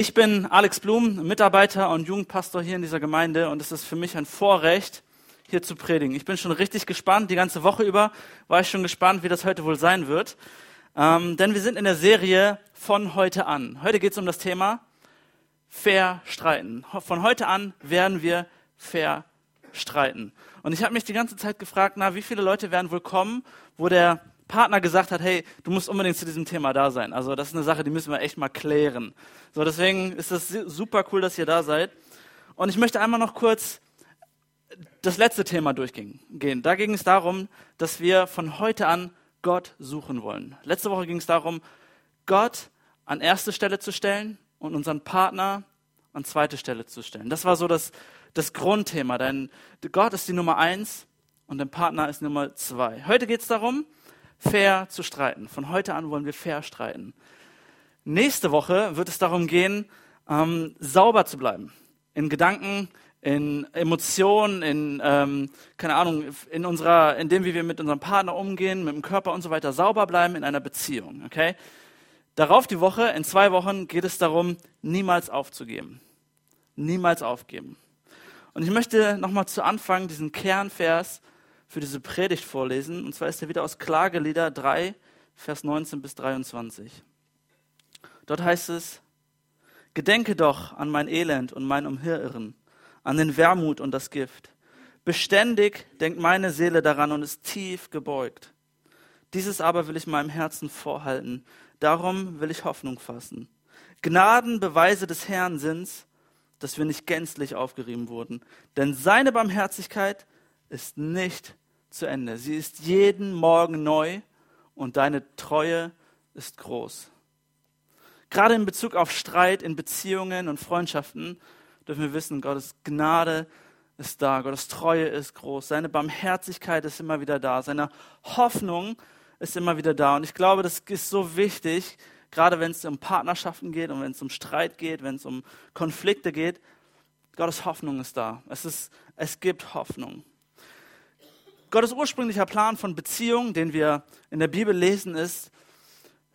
Ich bin Alex Blum, Mitarbeiter und Jugendpastor hier in dieser Gemeinde und es ist für mich ein Vorrecht, hier zu predigen. Ich bin schon richtig gespannt. Die ganze Woche über war ich schon gespannt, wie das heute wohl sein wird. Ähm, denn wir sind in der Serie von heute an. Heute geht es um das Thema fair streiten. Von heute an werden wir fair streiten. Und ich habe mich die ganze Zeit gefragt, na, wie viele Leute werden wohl kommen, wo der Partner gesagt hat, hey, du musst unbedingt zu diesem Thema da sein. Also das ist eine Sache, die müssen wir echt mal klären. So, deswegen ist es super cool, dass ihr da seid. Und ich möchte einmal noch kurz das letzte Thema durchgehen. Da ging es darum, dass wir von heute an Gott suchen wollen. Letzte Woche ging es darum, Gott an erste Stelle zu stellen und unseren Partner an zweite Stelle zu stellen. Das war so das, das Grundthema. Denn Gott ist die Nummer eins und der Partner ist Nummer zwei. Heute geht es darum, fair zu streiten. Von heute an wollen wir fair streiten. Nächste Woche wird es darum gehen, ähm, sauber zu bleiben. In Gedanken, in Emotionen, in, ähm, keine Ahnung, in unserer, in dem, wie wir mit unserem Partner umgehen, mit dem Körper und so weiter, sauber bleiben in einer Beziehung, okay? Darauf die Woche, in zwei Wochen geht es darum, niemals aufzugeben. Niemals aufgeben. Und ich möchte nochmal zu Anfang diesen Kernvers für diese Predigt vorlesen. Und zwar ist er wieder aus Klagelieder 3, Vers 19 bis 23. Dort heißt es, Gedenke doch an mein Elend und mein Umherirren, an den Wermut und das Gift. Beständig denkt meine Seele daran und ist tief gebeugt. Dieses aber will ich meinem Herzen vorhalten, darum will ich Hoffnung fassen. Gnadenbeweise des Herrn sind's, dass wir nicht gänzlich aufgerieben wurden, denn seine Barmherzigkeit ist nicht zu Ende. Sie ist jeden Morgen neu und deine Treue ist groß. Gerade in Bezug auf Streit in Beziehungen und Freundschaften dürfen wir wissen, Gottes Gnade ist da, Gottes Treue ist groß, seine Barmherzigkeit ist immer wieder da, seine Hoffnung ist immer wieder da. Und ich glaube, das ist so wichtig, gerade wenn es um Partnerschaften geht und wenn es um Streit geht, wenn es um Konflikte geht. Gottes Hoffnung ist da. Es, ist, es gibt Hoffnung. Gottes ursprünglicher Plan von Beziehung, den wir in der Bibel lesen, ist,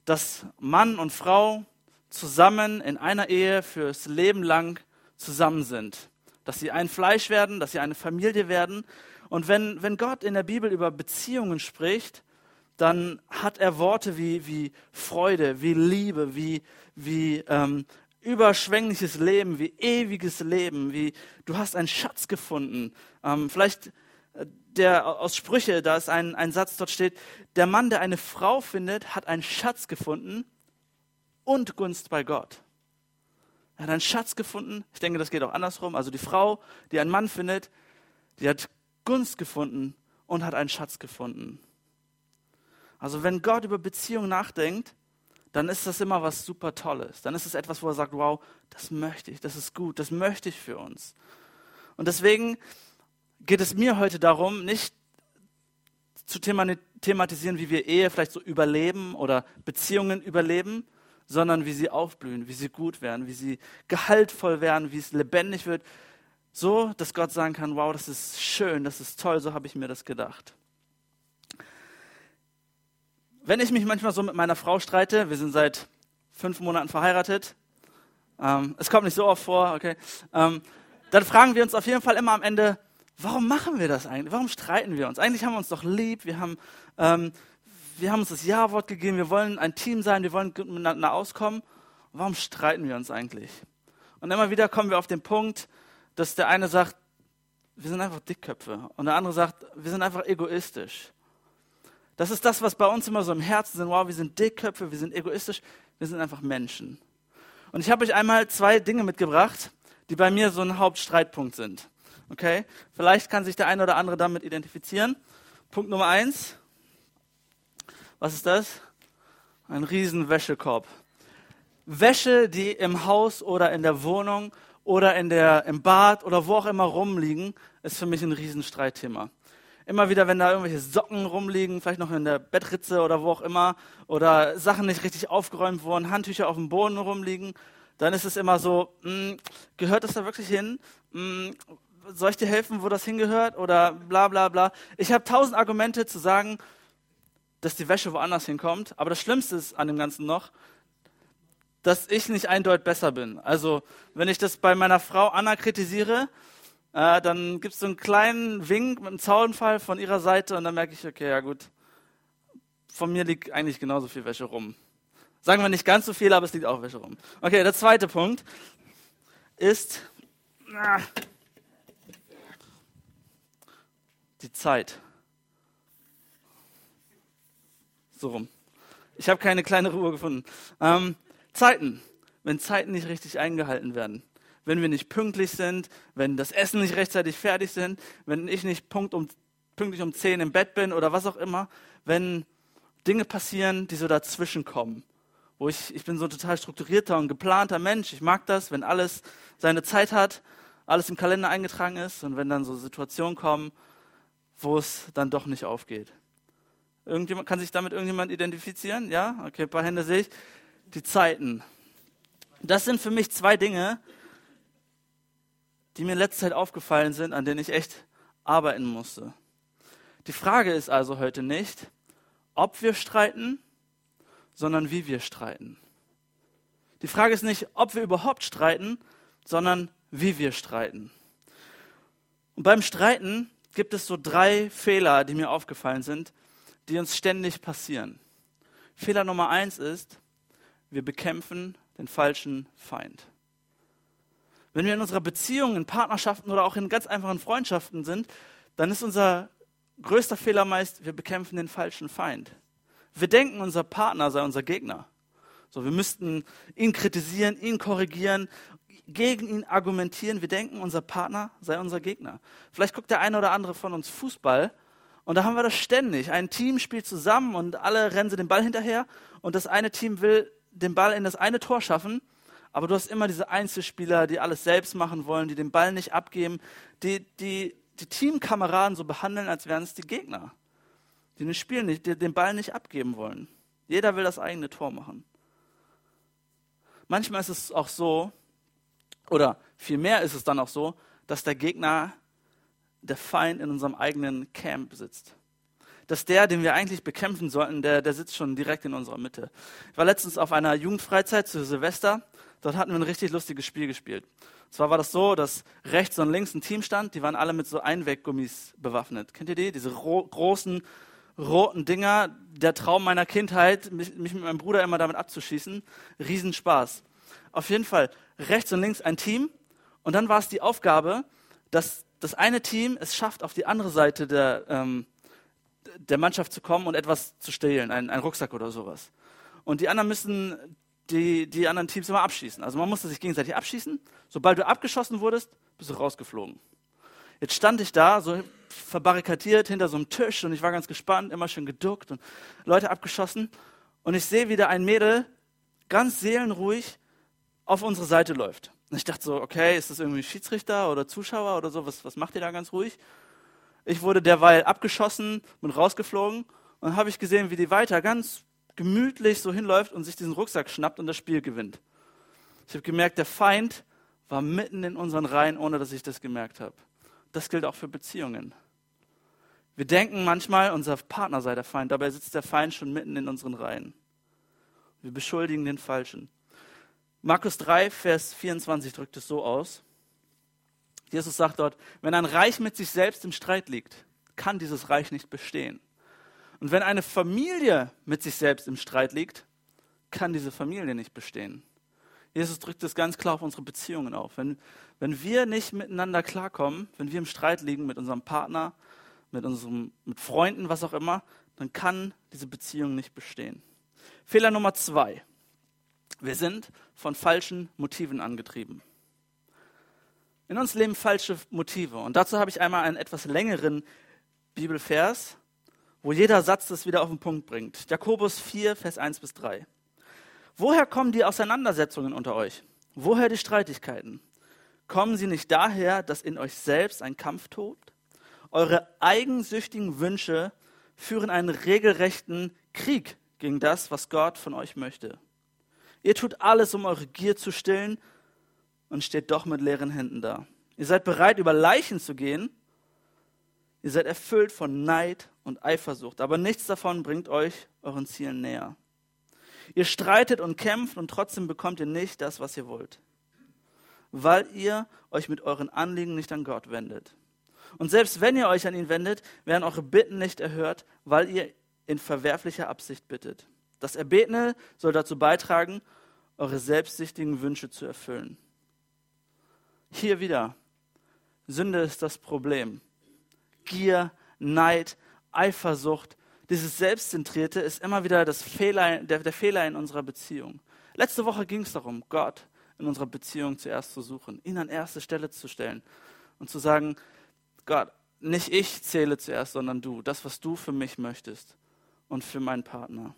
dass Mann und Frau zusammen in einer Ehe fürs Leben lang zusammen sind. Dass sie ein Fleisch werden, dass sie eine Familie werden. Und wenn, wenn Gott in der Bibel über Beziehungen spricht, dann hat er Worte wie, wie Freude, wie Liebe, wie, wie ähm, überschwängliches Leben, wie ewiges Leben, wie du hast einen Schatz gefunden. Ähm, vielleicht der aus Sprüche, da ist ein, ein Satz, dort steht, der Mann, der eine Frau findet, hat einen Schatz gefunden und Gunst bei Gott. Er hat einen Schatz gefunden. Ich denke, das geht auch andersrum. Also die Frau, die einen Mann findet, die hat Gunst gefunden und hat einen Schatz gefunden. Also wenn Gott über Beziehungen nachdenkt, dann ist das immer was super Tolles. Dann ist es etwas, wo er sagt, wow, das möchte ich, das ist gut, das möchte ich für uns. Und deswegen geht es mir heute darum, nicht zu thematisieren, wie wir Ehe vielleicht so überleben oder Beziehungen überleben, sondern wie sie aufblühen, wie sie gut werden, wie sie gehaltvoll werden, wie es lebendig wird. So, dass Gott sagen kann, wow, das ist schön, das ist toll, so habe ich mir das gedacht. Wenn ich mich manchmal so mit meiner Frau streite, wir sind seit fünf Monaten verheiratet, ähm, es kommt nicht so oft vor, okay, ähm, dann fragen wir uns auf jeden Fall immer am Ende, warum machen wir das eigentlich? Warum streiten wir uns? Eigentlich haben wir uns doch lieb, wir haben, ähm, wir haben uns das Ja-Wort gegeben, wir wollen ein Team sein, wir wollen miteinander auskommen. Warum streiten wir uns eigentlich? Und immer wieder kommen wir auf den Punkt, dass der eine sagt, wir sind einfach Dickköpfe. Und der andere sagt, wir sind einfach egoistisch. Das ist das, was bei uns immer so im Herzen sind. Wow, wir sind Dickköpfe, wir sind egoistisch, wir sind einfach Menschen. Und ich habe euch einmal zwei Dinge mitgebracht, die bei mir so ein Hauptstreitpunkt sind. Okay? Vielleicht kann sich der eine oder andere damit identifizieren. Punkt Nummer eins. Was ist das? Ein riesen Wäschekorb. Wäsche, die im Haus oder in der Wohnung oder in der, im Bad oder wo auch immer rumliegen, ist für mich ein Riesenstreitthema. Immer wieder, wenn da irgendwelche Socken rumliegen, vielleicht noch in der Bettritze oder wo auch immer, oder Sachen nicht richtig aufgeräumt wurden, Handtücher auf dem Boden rumliegen, dann ist es immer so, mh, hm, gehört das da wirklich hin? Mh, hm, soll ich dir helfen, wo das hingehört? Oder bla bla bla. Ich habe tausend Argumente zu sagen, dass die Wäsche woanders hinkommt. Aber das Schlimmste ist an dem Ganzen noch, dass ich nicht eindeutig besser bin. Also, wenn ich das bei meiner Frau Anna kritisiere, äh, dann gibt es so einen kleinen Wink mit einem Zaunfall von ihrer Seite und dann merke ich, okay, ja gut, von mir liegt eigentlich genauso viel Wäsche rum. Sagen wir nicht ganz so viel, aber es liegt auch Wäsche rum. Okay, der zweite Punkt ist ah, die Zeit. So rum. Ich habe keine kleine Ruhe gefunden. Ähm, Zeiten. Wenn Zeiten nicht richtig eingehalten werden. Wenn wir nicht pünktlich sind, wenn das Essen nicht rechtzeitig fertig sind, wenn ich nicht punkt um, pünktlich um 10 im Bett bin oder was auch immer, wenn Dinge passieren, die so dazwischen kommen. Wo ich, ich bin so ein total strukturierter und geplanter Mensch. Ich mag das, wenn alles seine Zeit hat, alles im Kalender eingetragen ist und wenn dann so Situationen kommen, wo es dann doch nicht aufgeht. Irgendjemand, kann sich damit irgendjemand identifizieren? Ja? Okay, ein paar Hände sehe ich. Die Zeiten. Das sind für mich zwei Dinge, die mir in letzter Zeit aufgefallen sind, an denen ich echt arbeiten musste. Die Frage ist also heute nicht, ob wir streiten, sondern wie wir streiten. Die Frage ist nicht, ob wir überhaupt streiten, sondern wie wir streiten. Und beim Streiten gibt es so drei Fehler, die mir aufgefallen sind, die uns ständig passieren. Fehler Nummer eins ist, wir bekämpfen den falschen Feind. Wenn wir in unserer Beziehung, in Partnerschaften oder auch in ganz einfachen Freundschaften sind, dann ist unser größter Fehler meist, wir bekämpfen den falschen Feind. Wir denken, unser Partner sei unser Gegner. So, wir müssten ihn kritisieren, ihn korrigieren, gegen ihn argumentieren. Wir denken, unser Partner sei unser Gegner. Vielleicht guckt der eine oder andere von uns Fußball und da haben wir das ständig. Ein Team spielt zusammen und alle rennen sie den Ball hinterher und das eine Team will den Ball in das eine Tor schaffen, aber du hast immer diese Einzelspieler, die alles selbst machen wollen, die den Ball nicht abgeben, die die, die Teamkameraden so behandeln, als wären es die Gegner, die den Spiel nicht, die den Ball nicht abgeben wollen. Jeder will das eigene Tor machen. Manchmal ist es auch so, oder vielmehr ist es dann auch so, dass der Gegner der Feind in unserem eigenen Camp sitzt. Dass der, den wir eigentlich bekämpfen sollten, der, der sitzt schon direkt in unserer Mitte. Ich war letztens auf einer Jugendfreizeit zu Silvester. Dort hatten wir ein richtig lustiges Spiel gespielt. Und zwar war das so, dass rechts und links ein Team stand, die waren alle mit so Einweggummis bewaffnet. Kennt ihr die? Diese ro großen roten Dinger. Der Traum meiner Kindheit, mich, mich mit meinem Bruder immer damit abzuschießen. Riesenspaß. Auf jeden Fall rechts und links ein Team. Und dann war es die Aufgabe, dass das eine Team es schafft, auf die andere Seite der, ähm, der Mannschaft zu kommen und etwas zu stehlen, einen, einen Rucksack oder sowas. Und die anderen müssen die, die anderen Teams immer abschießen. Also man musste sich gegenseitig abschießen. Sobald du abgeschossen wurdest, bist du rausgeflogen. Jetzt stand ich da, so verbarrikadiert hinter so einem Tisch und ich war ganz gespannt, immer schön geduckt und Leute abgeschossen. Und ich sehe wieder ein Mädel ganz seelenruhig auf unsere Seite läuft. Und ich dachte so, okay, ist das irgendwie Schiedsrichter oder Zuschauer oder so? Was, was macht ihr da ganz ruhig? Ich wurde derweil abgeschossen, bin rausgeflogen und habe ich gesehen, wie die weiter ganz gemütlich so hinläuft und sich diesen Rucksack schnappt und das Spiel gewinnt. Ich habe gemerkt, der Feind war mitten in unseren Reihen, ohne dass ich das gemerkt habe. Das gilt auch für Beziehungen. Wir denken manchmal, unser Partner sei der Feind, dabei sitzt der Feind schon mitten in unseren Reihen. Wir beschuldigen den Falschen. Markus 3, Vers 24 drückt es so aus. Jesus sagt dort, wenn ein Reich mit sich selbst im Streit liegt, kann dieses Reich nicht bestehen. Und wenn eine Familie mit sich selbst im Streit liegt, kann diese Familie nicht bestehen. Jesus drückt es ganz klar auf unsere Beziehungen auf. Wenn, wenn wir nicht miteinander klarkommen, wenn wir im Streit liegen mit unserem Partner, mit, unserem, mit Freunden, was auch immer, dann kann diese Beziehung nicht bestehen. Fehler Nummer zwei. Wir sind von falschen Motiven angetrieben. In uns leben falsche Motive. Und dazu habe ich einmal einen etwas längeren Bibelvers, wo jeder Satz das wieder auf den Punkt bringt. Jakobus 4, Vers 1 bis 3. Woher kommen die Auseinandersetzungen unter euch? Woher die Streitigkeiten? Kommen sie nicht daher, dass in euch selbst ein Kampf tobt? Eure eigensüchtigen Wünsche führen einen regelrechten Krieg gegen das, was Gott von euch möchte. Ihr tut alles, um eure Gier zu stillen und steht doch mit leeren Händen da. Ihr seid bereit, über Leichen zu gehen. Ihr seid erfüllt von Neid und Eifersucht, aber nichts davon bringt euch euren Zielen näher. Ihr streitet und kämpft und trotzdem bekommt ihr nicht das, was ihr wollt, weil ihr euch mit euren Anliegen nicht an Gott wendet. Und selbst wenn ihr euch an ihn wendet, werden eure Bitten nicht erhört, weil ihr in verwerflicher Absicht bittet. Das Erbetene soll dazu beitragen, eure selbstsüchtigen Wünsche zu erfüllen. Hier wieder, Sünde ist das Problem. Gier, Neid, Eifersucht, dieses Selbstzentrierte ist immer wieder das Fehler, der, der Fehler in unserer Beziehung. Letzte Woche ging es darum, Gott in unserer Beziehung zuerst zu suchen, ihn an erste Stelle zu stellen und zu sagen, Gott, nicht ich zähle zuerst, sondern du, das, was du für mich möchtest und für meinen Partner.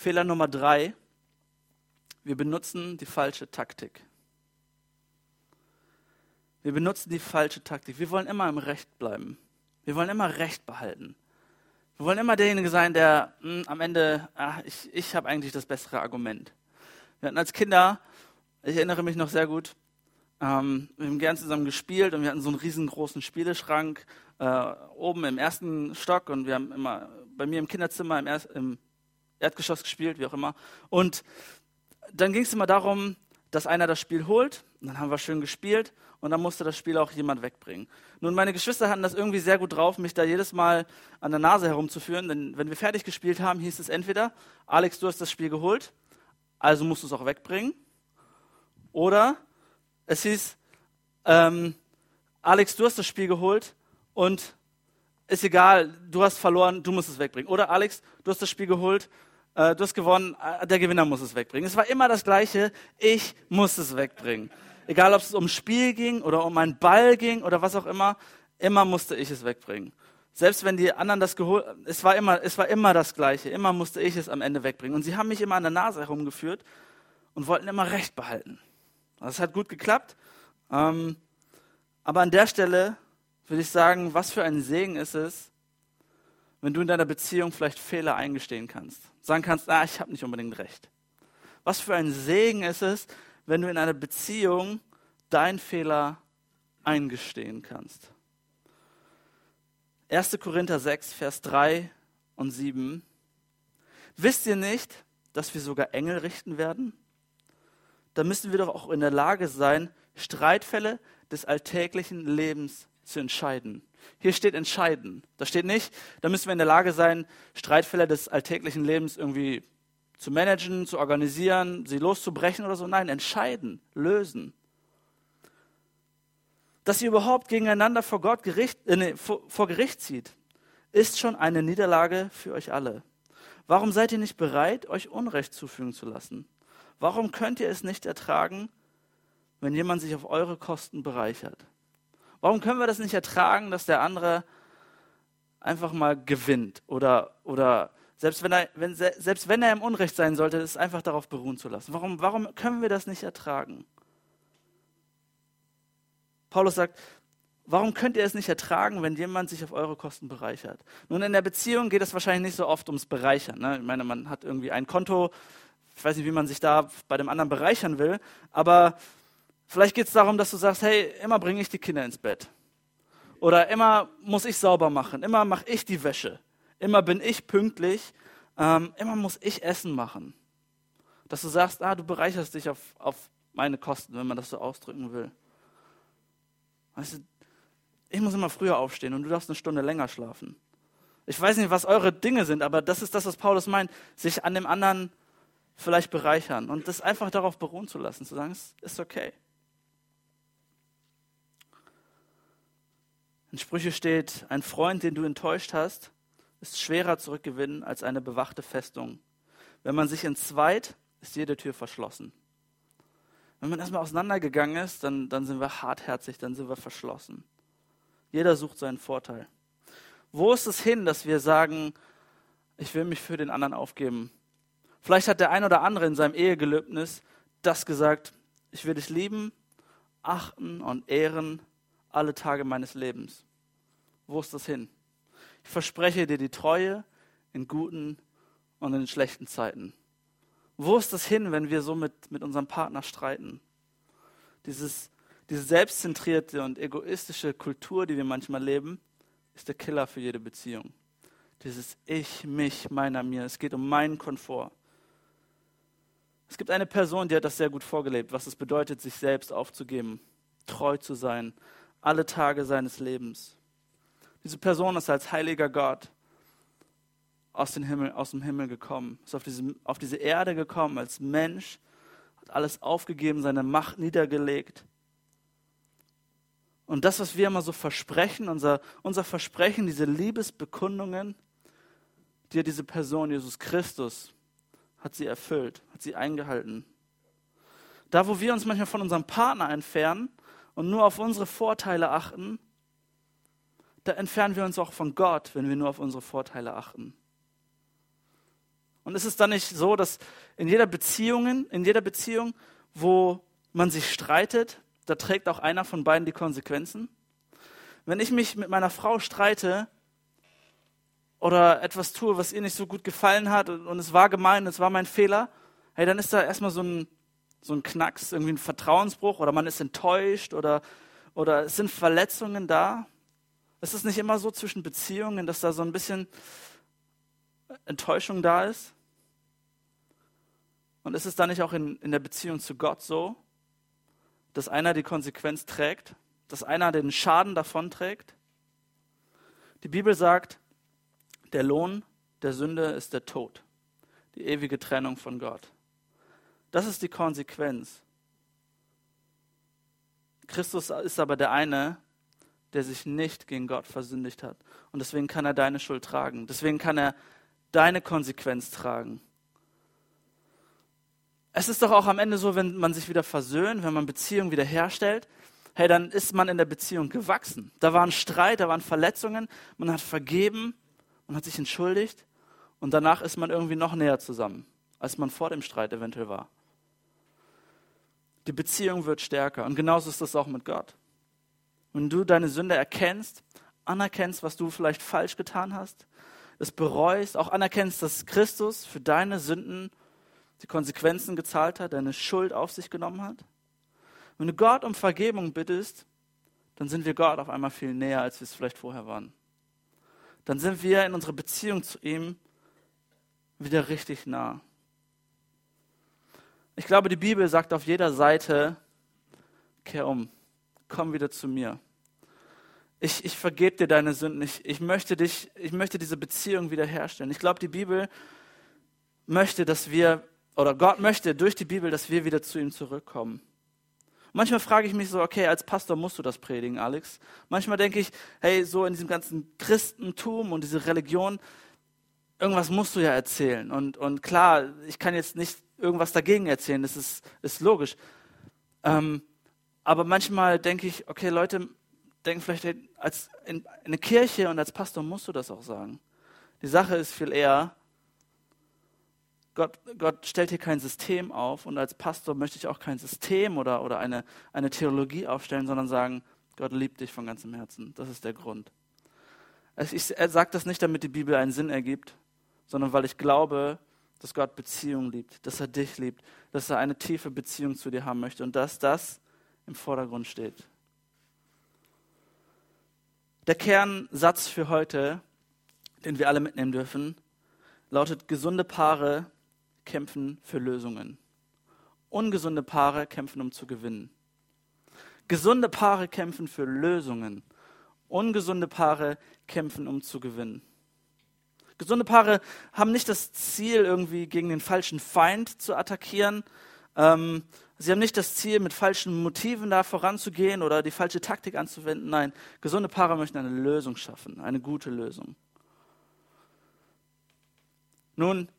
Fehler Nummer drei, wir benutzen die falsche Taktik. Wir benutzen die falsche Taktik. Wir wollen immer im Recht bleiben. Wir wollen immer Recht behalten. Wir wollen immer derjenige sein, der mh, hm, am Ende, ach, ich, ich habe eigentlich das bessere Argument. Wir hatten als Kinder, ich erinnere mich noch sehr gut, ähm, wir haben gern zusammen gespielt und wir hatten so einen riesengroßen Spieleschrank äh, oben im ersten Stock und wir haben immer bei mir im Kinderzimmer im, er im Erdgeschoss gespielt, wie auch immer. Und dann ging es immer darum, dass einer das Spiel holt. Und dann haben wir schön gespielt und dann musste das Spiel auch jemand wegbringen. Nun, meine Geschwister hatten das irgendwie sehr gut drauf, mich da jedes Mal an der Nase herumzuführen. Denn wenn wir fertig gespielt haben, hieß es entweder, Alex, du hast das Spiel geholt, also musst du es auch wegbringen. Oder es hieß, ähm, Alex, du hast das Spiel geholt und ist egal, du hast verloren, du musst es wegbringen. Oder Alex, du hast das Spiel geholt, du hast gewonnen, äh, der Gewinner muss es wegbringen. Es war immer das Gleiche, ich muss es wegbringen. Egal, ob es um Spiel ging oder um einen Ball ging oder was auch immer, immer musste ich es wegbringen. Selbst wenn die anderen das geholt, es war immer, es war immer das Gleiche. Immer musste ich es am Ende wegbringen. Und sie haben mich immer an der Nase herumgeführt und wollten immer Recht behalten. Das hat gut geklappt. Ähm, aber an der Stelle würde ich sagen, was für ein Segen ist es, wenn du in deiner Beziehung vielleicht Fehler eingestehen kannst. Sagen kannst, ah, ich habe nicht unbedingt recht. Was für ein Segen ist es, wenn du in einer Beziehung deinen Fehler eingestehen kannst. 1. Korinther 6, Vers 3 und 7. Wisst ihr nicht, dass wir sogar Engel richten werden? Da müssen wir doch auch in der Lage sein, Streitfälle des alltäglichen Lebens zu entscheiden. Hier steht entscheiden. Da steht nicht, da müssen wir in der Lage sein, Streitfälle des alltäglichen Lebens irgendwie zu managen, zu organisieren, sie loszubrechen oder so. Nein, entscheiden, lösen. Dass ihr überhaupt gegeneinander vor, Gott Gericht, äh, nee, vor, vor Gericht zieht, ist schon eine Niederlage für euch alle. Warum seid ihr nicht bereit, euch Unrecht zufügen zu lassen? Warum könnt ihr es nicht ertragen, wenn jemand sich auf eure Kosten bereichert? Warum können wir das nicht ertragen, dass der andere einfach mal gewinnt oder, oder selbst wenn, er, wenn, selbst wenn er im Unrecht sein sollte, es einfach darauf beruhen zu lassen? Warum, warum können wir das nicht ertragen? Paulus sagt, warum könnt ihr es nicht ertragen, wenn jemand sich auf eure Kosten bereichert? Nun, in der Beziehung geht es wahrscheinlich nicht so oft ums Bereichern. Ne? Ich meine, man hat irgendwie ein Konto, ich weiß nicht, wie man sich da bei dem anderen bereichern will, aber Vielleicht geht es darum, dass du sagst, hey, immer bringe ich die Kinder ins Bett. Oder immer muss ich sauber machen, immer mache ich die Wäsche, immer bin ich pünktlich, ähm, immer muss ich Essen machen. Dass du sagst, ah, du bereicherst dich auf, auf meine Kosten, wenn man das so ausdrücken will. Weißt du, ich muss immer früher aufstehen und du darfst eine Stunde länger schlafen. Ich weiß nicht, was eure Dinge sind, aber das ist das, was Paulus meint, sich an dem anderen vielleicht bereichern und das einfach darauf beruhen zu lassen, zu sagen, es ist okay. In Sprüche steht, ein Freund, den du enttäuscht hast, ist schwerer zurückgewinnen als eine bewachte Festung. Wenn man sich entzweit, ist jede Tür verschlossen. Wenn man erstmal auseinandergegangen ist, dann, dann sind wir hartherzig, dann sind wir verschlossen. Jeder sucht seinen Vorteil. Wo ist es hin, dass wir sagen, ich will mich für den anderen aufgeben? Vielleicht hat der ein oder andere in seinem Ehegelöbnis das gesagt, ich will dich lieben, achten und ehren alle Tage meines Lebens. Wo ist das hin? Ich verspreche dir die Treue in guten und in schlechten Zeiten. Wo ist das hin, wenn wir so mit, mit unserem Partner streiten? Dieses, diese selbstzentrierte und egoistische Kultur, die wir manchmal leben, ist der Killer für jede Beziehung. Dieses Ich, mich, meiner, mir. Es geht um meinen Komfort. Es gibt eine Person, die hat das sehr gut vorgelebt, was es bedeutet, sich selbst aufzugeben, treu zu sein, alle Tage seines Lebens. Diese Person ist als heiliger Gott aus, dem Himmel, aus dem Himmel gekommen, ist auf diese, auf diese Erde gekommen als Mensch, hat alles aufgegeben, seine Macht niedergelegt. Und das, was wir immer so versprechen, unser, unser Versprechen, diese Liebesbekundungen, die hat diese Person, Jesus Christus, hat sie erfüllt, hat sie eingehalten. Da, wo wir uns manchmal von unserem Partner entfernen und nur auf unsere Vorteile achten, da entfernen wir uns auch von Gott, wenn wir nur auf unsere Vorteile achten. Und ist es dann nicht so, dass in jeder Beziehung, in jeder Beziehung, wo man sich streitet, da trägt auch einer von beiden die Konsequenzen? Wenn ich mich mit meiner Frau streite oder etwas tue, was ihr nicht so gut gefallen hat und, es war gemein, es war mein Fehler, hey, dann ist da erstmal so ein, so ein Knacks, irgendwie ein Vertrauensbruch oder man ist enttäuscht oder, oder es sind Verletzungen da. Es ist nicht immer so zwischen Beziehungen, dass da so ein bisschen Enttäuschung da ist? Und ist es dann nicht auch in, in der Beziehung zu Gott so, dass einer die Konsequenz trägt, dass einer den Schaden davonträgt? Die Bibel sagt, der Lohn der Sünde ist der Tod, die ewige Trennung von Gott. Das ist die Konsequenz. Christus ist aber der eine, der sich nicht gegen Gott versündigt hat. Und deswegen kann er deine Schuld tragen. Deswegen kann er deine Konsequenz tragen. Es ist doch auch am Ende so, wenn man sich wieder versöhnt, wenn man Beziehungen wieder herstellt, hey, dann ist man in der Beziehung gewachsen. Da war ein Streit, da waren Verletzungen, man hat vergeben, man hat sich entschuldigt und danach ist man irgendwie noch näher zusammen, als man vor dem Streit eventuell war. Die Beziehung wird stärker und genauso ist das auch mit Gott. Wenn du deine Sünde erkennst, anerkennst, was du vielleicht falsch getan hast, es bereust, auch anerkennst, dass Christus für deine Sünden die Konsequenzen gezahlt hat, deine Schuld auf sich genommen hat. Wenn du Gott um Vergebung bittest, dann sind wir Gott auf einmal viel näher, als wir es vielleicht vorher waren. Dann sind wir in unserer Beziehung zu ihm wieder richtig nah. Ich glaube, die Bibel sagt auf jeder Seite, kehr um, komm wieder zu mir ich, ich vergebe dir deine Sünden, ich, ich, möchte dich, ich möchte diese Beziehung wiederherstellen. Ich glaube, die Bibel möchte, dass wir, oder Gott möchte durch die Bibel, dass wir wieder zu ihm zurückkommen. Manchmal frage ich mich so, okay, als Pastor musst du das predigen, Alex. Manchmal denke ich, hey, so in diesem ganzen Christentum und diese Religion, irgendwas musst du ja erzählen. Und, und klar, ich kann jetzt nicht irgendwas dagegen erzählen, das ist, ist logisch. Ähm, aber manchmal denke ich, okay, Leute, denken vielleicht, als in, in Kirche und als Pastor musst du das auch sagen. Die Sache ist viel eher, Gott, Gott stellt hier kein System auf und als Pastor möchte ich auch kein System oder, oder eine, eine Theologie aufstellen, sondern sagen, Gott liebt dich von ganzem Herzen. Das ist der Grund. Ich, er sagt das nicht, damit die Bibel einen Sinn ergibt, sondern weil ich glaube, dass Gott Beziehung liebt, dass er dich liebt, dass er eine tiefe Beziehung zu dir haben möchte und dass das im Vordergrund steht. Der Kernsatz für heute, den wir alle mitnehmen dürfen, lautet, gesunde Paare kämpfen für Lösungen. Ungesunde Paare kämpfen, um zu gewinnen. Gesunde Paare kämpfen für Lösungen. Ungesunde Paare kämpfen, um zu gewinnen. Gesunde Paare haben nicht das Ziel, irgendwie gegen den falschen Feind zu attackieren, ähm, Sie haben nicht das Ziel, mit falschen Motiven da voranzugehen oder die falsche Taktik anzuwenden. Nein, gesunde Paare möchten eine Lösung schaffen, eine gute Lösung. Nun,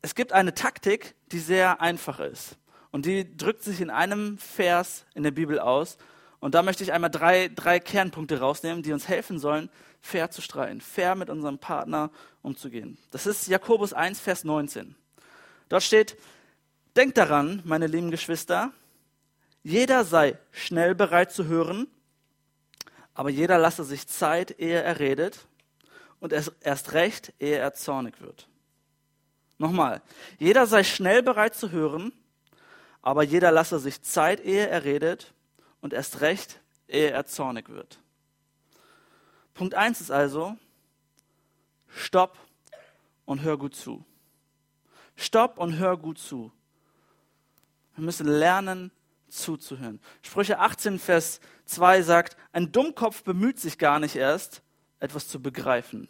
es gibt eine Taktik, die sehr einfach ist. Und die drückt sich in einem Vers in der Bibel aus. Und da möchte ich einmal drei, drei Kernpunkte rausnehmen, die uns helfen sollen, fair zu streiten, fair mit unserem Partner umzugehen. Das ist Jakobus 1, Vers 19. Dort steht, Denkt daran, meine lieben Geschwister, jeder sei schnell bereit zu hören, aber jeder lasse sich Zeit, ehe er redet, und erst recht, ehe er zornig wird. Nochmal, jeder sei schnell bereit zu hören, aber jeder lasse sich Zeit, ehe er redet, und erst recht, ehe er zornig wird. Punkt 1 ist also, stopp und hör gut zu. Stopp und hör gut zu. Wir müssen lernen, zuzuhören. Sprüche 18, Vers 2 sagt, ein Dummkopf bemüht sich gar nicht erst, etwas zu begreifen.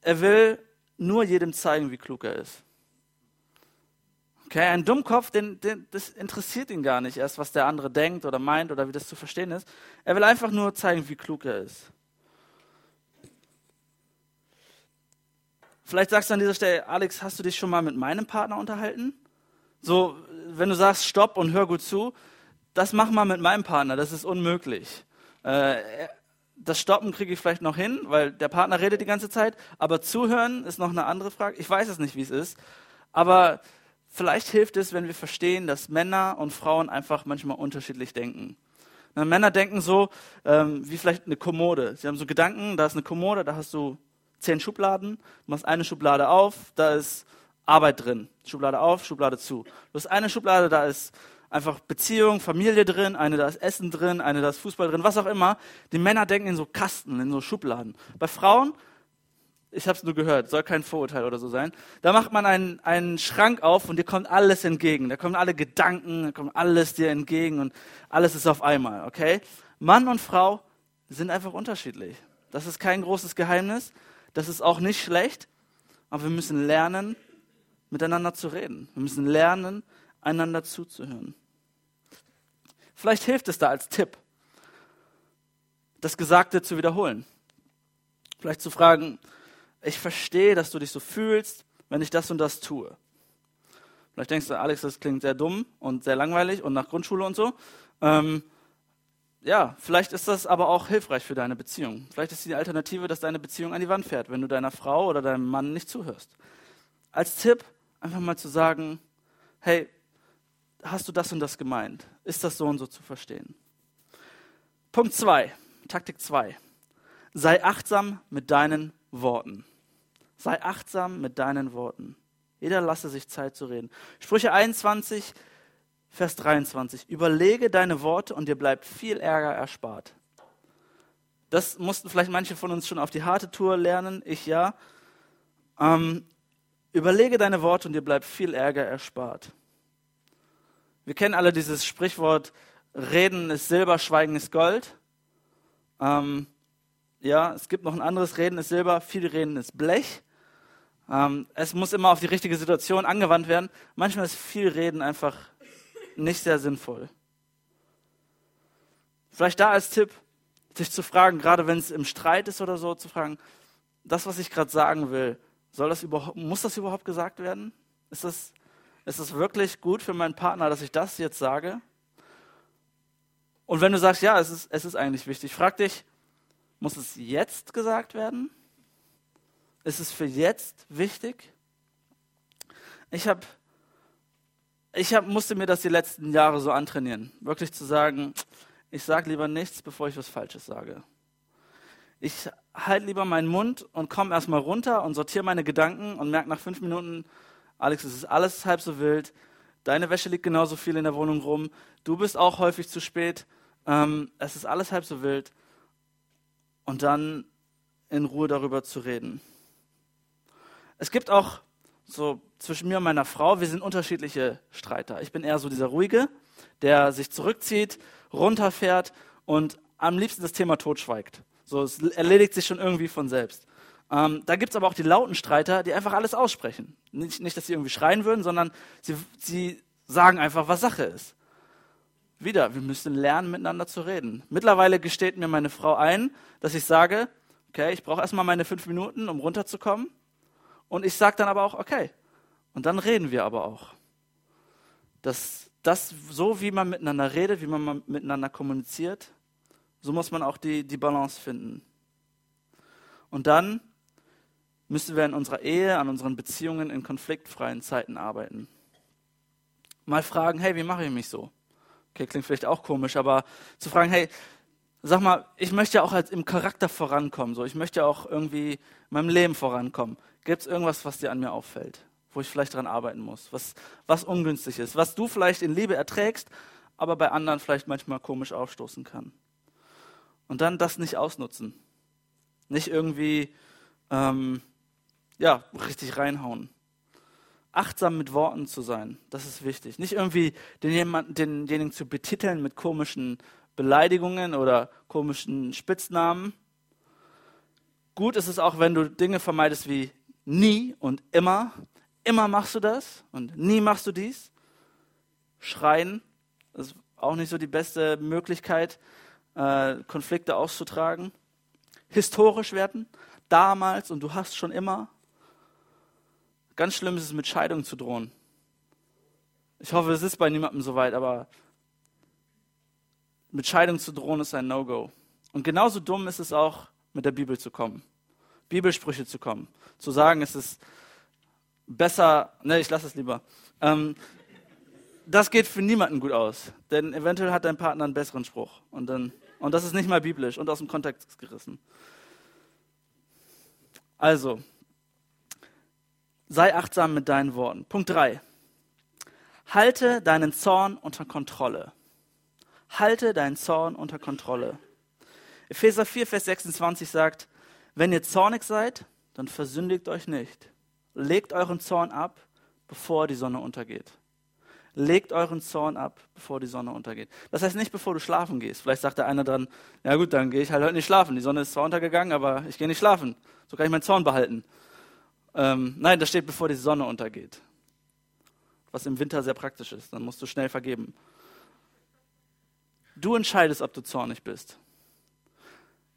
Er will nur jedem zeigen, wie klug er ist. Okay, ein Dummkopf, den, den, das interessiert ihn gar nicht erst, was der andere denkt oder meint oder wie das zu verstehen ist. Er will einfach nur zeigen, wie klug er ist. Vielleicht sagst du an dieser Stelle, Alex, hast du dich schon mal mit meinem Partner unterhalten? So, wenn du sagst, stopp und hör gut zu, das mach mal mit meinem Partner, das ist unmöglich. Äh, das Stoppen kriege ich vielleicht noch hin, weil der Partner redet die ganze Zeit, aber zuhören ist noch eine andere Frage. Ich weiß es nicht, wie es ist, aber vielleicht hilft es, wenn wir verstehen, dass Männer und Frauen einfach manchmal unterschiedlich denken. Na, Männer denken so, ähm, wie vielleicht eine Kommode. Sie haben so Gedanken, da ist eine Kommode, da hast du zehn Schubladen, du machst eine Schublade auf, da ist Arbeit drin. Schublade auf, Schublade zu. Du hast eine Schublade, da ist einfach Beziehung, Familie drin, eine da ist Essen drin, eine da ist Fußball drin, was auch immer. Die Männer denken in so Kasten, in so Schubladen. Bei Frauen, ich habe es nur gehört, soll kein Vorurteil oder so sein, da macht man einen, einen Schrank auf und dir kommt alles entgegen. Da kommen alle Gedanken, da kommt alles dir entgegen und alles ist auf einmal, okay? Mann und Frau sind einfach unterschiedlich. Das ist kein großes Geheimnis. Das ist auch nicht schlecht, aber wir müssen lernen, miteinander zu reden. Wir müssen lernen, einander zuzuhören. Vielleicht hilft es da als Tipp, das Gesagte zu wiederholen. Vielleicht zu fragen, ich verstehe, dass du dich so fühlst, wenn ich das und das tue. Vielleicht denkst du, Alex, das klingt sehr dumm und sehr langweilig und nach Grundschule und so. Ähm, ja, vielleicht ist das aber auch hilfreich für deine Beziehung. Vielleicht ist die Alternative, dass deine Beziehung an die Wand fährt, wenn du deiner Frau oder deinem Mann nicht zuhörst. Als Tipp einfach mal zu sagen, hey, hast du das und das gemeint? Ist das so und so zu verstehen? Punkt 2, Taktik 2. Sei achtsam mit deinen Worten. Sei achtsam mit deinen Worten. Jeder lasse sich Zeit zu reden. Sprüche 21, Vers 23. Überlege deine Worte und dir bleibt viel Ärger erspart. Das mussten vielleicht manche von uns schon auf die harte Tour lernen, ich ja. Ähm, überlege deine Worte und dir bleibt viel Ärger erspart. Wir kennen alle dieses Sprichwort, Reden ist Silber, Schweigen ist Gold. Ähm, ja, es gibt noch ein anderes, Reden ist Silber, viel Reden ist Blech. Ähm, es muss immer auf die richtige Situation angewandt werden. Manchmal ist viel Reden einfach nicht sehr sinnvoll. Vielleicht da als Tipp, sich zu fragen, gerade wenn es im Streit ist oder so, zu fragen, das, was ich gerade sagen will, soll das muss das überhaupt gesagt werden? Ist das, ist das wirklich gut für meinen Partner, dass ich das jetzt sage? Und wenn du sagst, ja, es ist, es ist eigentlich wichtig, frag dich, muss es jetzt gesagt werden? Ist es für jetzt wichtig? Ich habe ich hab, musste mir das die letzten Jahre so antrainieren. Wirklich zu sagen, ich sage lieber nichts, bevor ich was Falsches sage. Ich halte lieber meinen Mund und komme erstmal runter und sortiere meine Gedanken und merke nach fünf Minuten, Alex, es ist alles halb so wild. Deine Wäsche liegt genauso viel in der Wohnung rum. Du bist auch häufig zu spät. Ähm, es ist alles halb so wild. Und dann in Ruhe darüber zu reden. Es gibt auch so zwischen mir und meiner Frau, wir sind unterschiedliche Streiter. Ich bin eher so dieser ruhige, der sich zurückzieht, runterfährt und am liebsten das Thema totschweigt. So, es erledigt sich schon irgendwie von selbst. Ähm, da gibt es aber auch die lauten Streiter, die einfach alles aussprechen. Nicht, nicht, dass sie irgendwie schreien würden, sondern sie, sie sagen einfach, was Sache ist. Wieder, wir müssen lernen, miteinander zu reden. Mittlerweile gesteht mir meine Frau ein, dass ich sage, okay, ich brauche erstmal meine fünf Minuten, um runterzukommen. Und ich sage dann aber auch, okay. Und dann reden wir aber auch. Das, das, so wie man miteinander redet, wie man miteinander kommuniziert, so muss man auch die, die Balance finden. Und dann müssen wir in unserer Ehe, an unseren Beziehungen in konfliktfreien Zeiten arbeiten. Mal fragen, hey, wie mache ich mich so? Okay, klingt vielleicht auch komisch, aber zu fragen, hey, sag mal, ich möchte ja auch als im Charakter vorankommen, so ich möchte ja auch irgendwie in meinem Leben vorankommen. Gibt es irgendwas, was dir an mir auffällt, wo ich vielleicht daran arbeiten muss, was, was ungünstig ist, was du vielleicht in Liebe erträgst, aber bei anderen vielleicht manchmal komisch aufstoßen kann? Und dann das nicht ausnutzen. Nicht irgendwie ähm, ja, richtig reinhauen. Achtsam mit Worten zu sein, das ist wichtig. Nicht irgendwie den, denjenigen zu betiteln mit komischen Beleidigungen oder komischen Spitznamen. Gut ist es auch, wenn du Dinge vermeidest wie nie und immer. Immer machst du das und nie machst du dies. Schreien ist auch nicht so die beste Möglichkeit, äh, Konflikte auszutragen. Historisch werden, damals und du hast schon immer. Ganz schlimm ist es, mit Scheidung zu drohen. Ich hoffe, es ist bei niemandem so weit, aber mit Scheidung zu drohen ist ein No-Go. Und genauso dumm ist es auch, mit der Bibel zu kommen, Bibelsprüche zu kommen, zu sagen, es ist besser, ne, ich lasse es lieber. Ähm, das geht für niemanden gut aus, denn eventuell hat dein Partner einen besseren Spruch und dann und das ist nicht mal biblisch und aus dem Kontext gerissen. Also, Sei achtsam mit deinen Worten. Punkt 3. Halte deinen Zorn unter Kontrolle. Halte deinen Zorn unter Kontrolle. Epheser 4, Vers 26 sagt, wenn ihr zornig seid, dann versündigt euch nicht. Legt euren Zorn ab, bevor die Sonne untergeht. Legt euren Zorn ab, bevor die Sonne untergeht. Das heißt nicht, bevor du schlafen gehst. Vielleicht sagt der eine dann, ja gut, dann gehe ich halt heute nicht schlafen. Die Sonne ist zwar untergegangen, aber ich gehe nicht schlafen. So kann ich meinen Zorn behalten. Ähm, nein, das steht, bevor die Sonne untergeht. Was im Winter sehr praktisch ist. Dann musst du schnell vergeben. Du entscheidest, ob du zornig bist.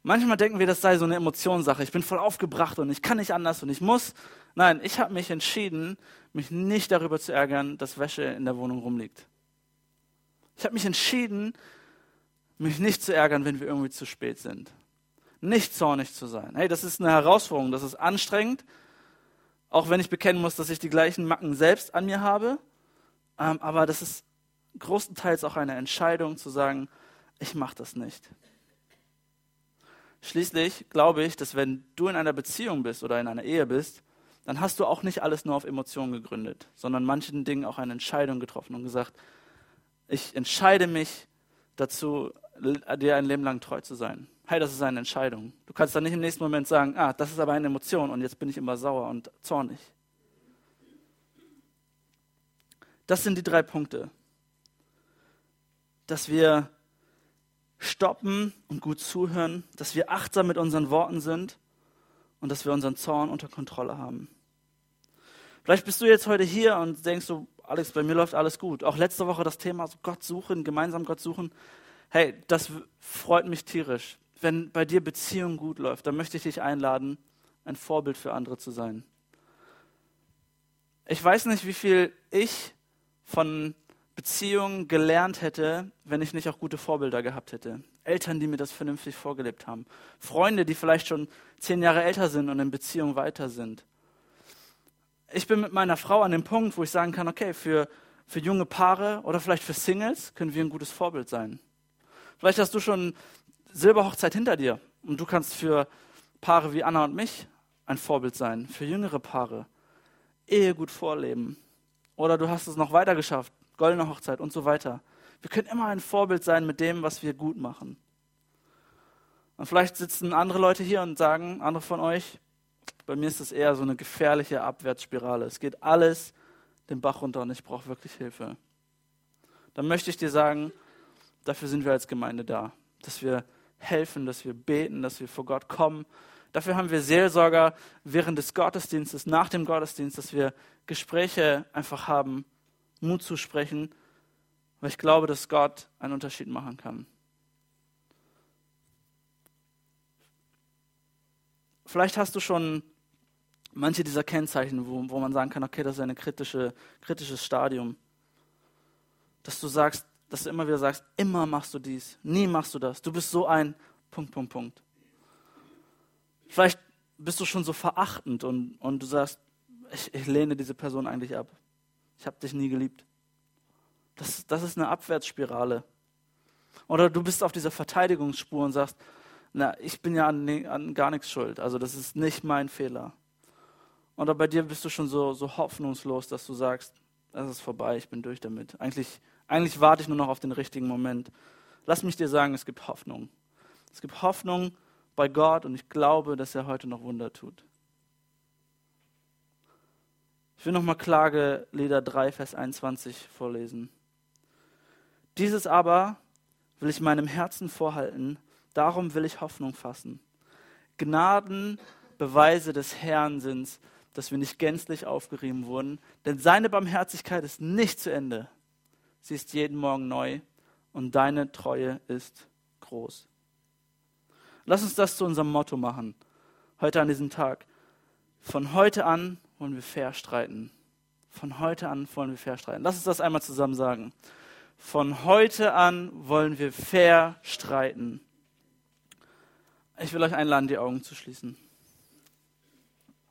Manchmal denken wir, das sei so eine Emotionssache. Ich bin voll aufgebracht und ich kann nicht anders und ich muss. Nein, ich habe mich entschieden, mich nicht darüber zu ärgern, dass Wäsche in der Wohnung rumliegt. Ich habe mich entschieden, mich nicht zu ärgern, wenn wir irgendwie zu spät sind. Nicht zornig zu sein. Hey, das ist eine Herausforderung, das ist anstrengend, auch wenn ich bekennen muss, dass ich die gleichen Macken selbst an mir habe. Ähm, aber das ist großenteils auch eine Entscheidung zu sagen, ich mache das nicht. Schließlich glaube ich, dass wenn du in einer Beziehung bist oder in einer Ehe bist, dann hast du auch nicht alles nur auf Emotionen gegründet, sondern manchen Dingen auch eine Entscheidung getroffen und gesagt, ich entscheide mich dazu, dir ein Leben lang treu zu sein hey, das ist eine Entscheidung. Du kannst dann nicht im nächsten Moment sagen, ah, das ist aber eine Emotion und jetzt bin ich immer sauer und zornig. Das sind die drei Punkte. Dass wir stoppen und gut zuhören, dass wir achtsam mit unseren Worten sind und dass wir unseren Zorn unter Kontrolle haben. Vielleicht bist du jetzt heute hier und denkst so, Alex, bei mir läuft alles gut. Auch letzte Woche das Thema Gott suchen, gemeinsam Gott suchen. Hey, das freut mich tierisch wenn bei dir Beziehung gut läuft, dann möchte ich dich einladen, ein Vorbild für andere zu sein. Ich weiß nicht, wie viel ich von Beziehungen gelernt hätte, wenn ich nicht auch gute Vorbilder gehabt hätte. Eltern, die mir das vernünftig vorgelebt haben. Freunde, die vielleicht schon zehn Jahre älter sind und in Beziehung weiter sind. Ich bin mit meiner Frau an dem Punkt, wo ich sagen kann, okay, für, für junge Paare oder vielleicht für Singles können wir ein gutes Vorbild sein. Vielleicht hast du schon Silberhochzeit hinter dir und du kannst für Paare wie Anna und mich ein Vorbild sein, für jüngere Paare. Ehe gut vorleben. Oder du hast es noch weiter geschafft, goldene Hochzeit und so weiter. Wir können immer ein Vorbild sein mit dem, was wir gut machen. Und vielleicht sitzen andere Leute hier und sagen, andere von euch, bei mir ist es eher so eine gefährliche Abwärtsspirale. Es geht alles den Bach runter und ich brauche wirklich Hilfe. Dann möchte ich dir sagen, dafür sind wir als Gemeinde da, dass wir helfen, dass wir beten, dass wir vor Gott kommen. Dafür haben wir Seelsorger während des Gottesdienstes, nach dem Gottesdienst, dass wir Gespräche einfach haben, Mut zu sprechen, weil ich glaube, dass Gott einen Unterschied machen kann. Vielleicht hast du schon manche dieser Kennzeichen, wo, wo man sagen kann, okay, das ist ein kritische, kritisches Stadium. Dass du sagst, dass du immer wieder sagst, immer machst du dies, nie machst du das. Du bist so ein Punkt, Punkt, Punkt. Vielleicht bist du schon so verachtend und, und du sagst, ich, ich lehne diese Person eigentlich ab. Ich habe dich nie geliebt. Das, das ist eine Abwärtsspirale. Oder du bist auf dieser Verteidigungsspur und sagst, na, ich bin ja an, an, gar nichts schuld. Also das ist nicht mein Fehler. Oder bei dir bist du schon so, so hoffnungslos, dass du sagst, das ist vorbei, ich bin durch damit. Eigentlich eigentlich warte ich nur noch auf den richtigen Moment. Lass mich dir sagen, es gibt Hoffnung. Es gibt Hoffnung bei Gott und ich glaube, dass er heute noch Wunder tut. Ich will nochmal Klagelieder 3, Vers 21 vorlesen. Dieses aber will ich meinem Herzen vorhalten, darum will ich Hoffnung fassen. Gnadenbeweise des Herrn sind, dass wir nicht gänzlich aufgerieben wurden, denn seine Barmherzigkeit ist nicht zu Ende. Sie ist jeden Morgen neu und deine Treue ist groß. Lass uns das zu unserem Motto machen, heute an diesem Tag. Von heute an wollen wir fair streiten. Von heute an wollen wir fair streiten. Lass uns das einmal zusammen sagen. Von heute an wollen wir fair streiten. Ich will euch einladen, die Augen zu schließen.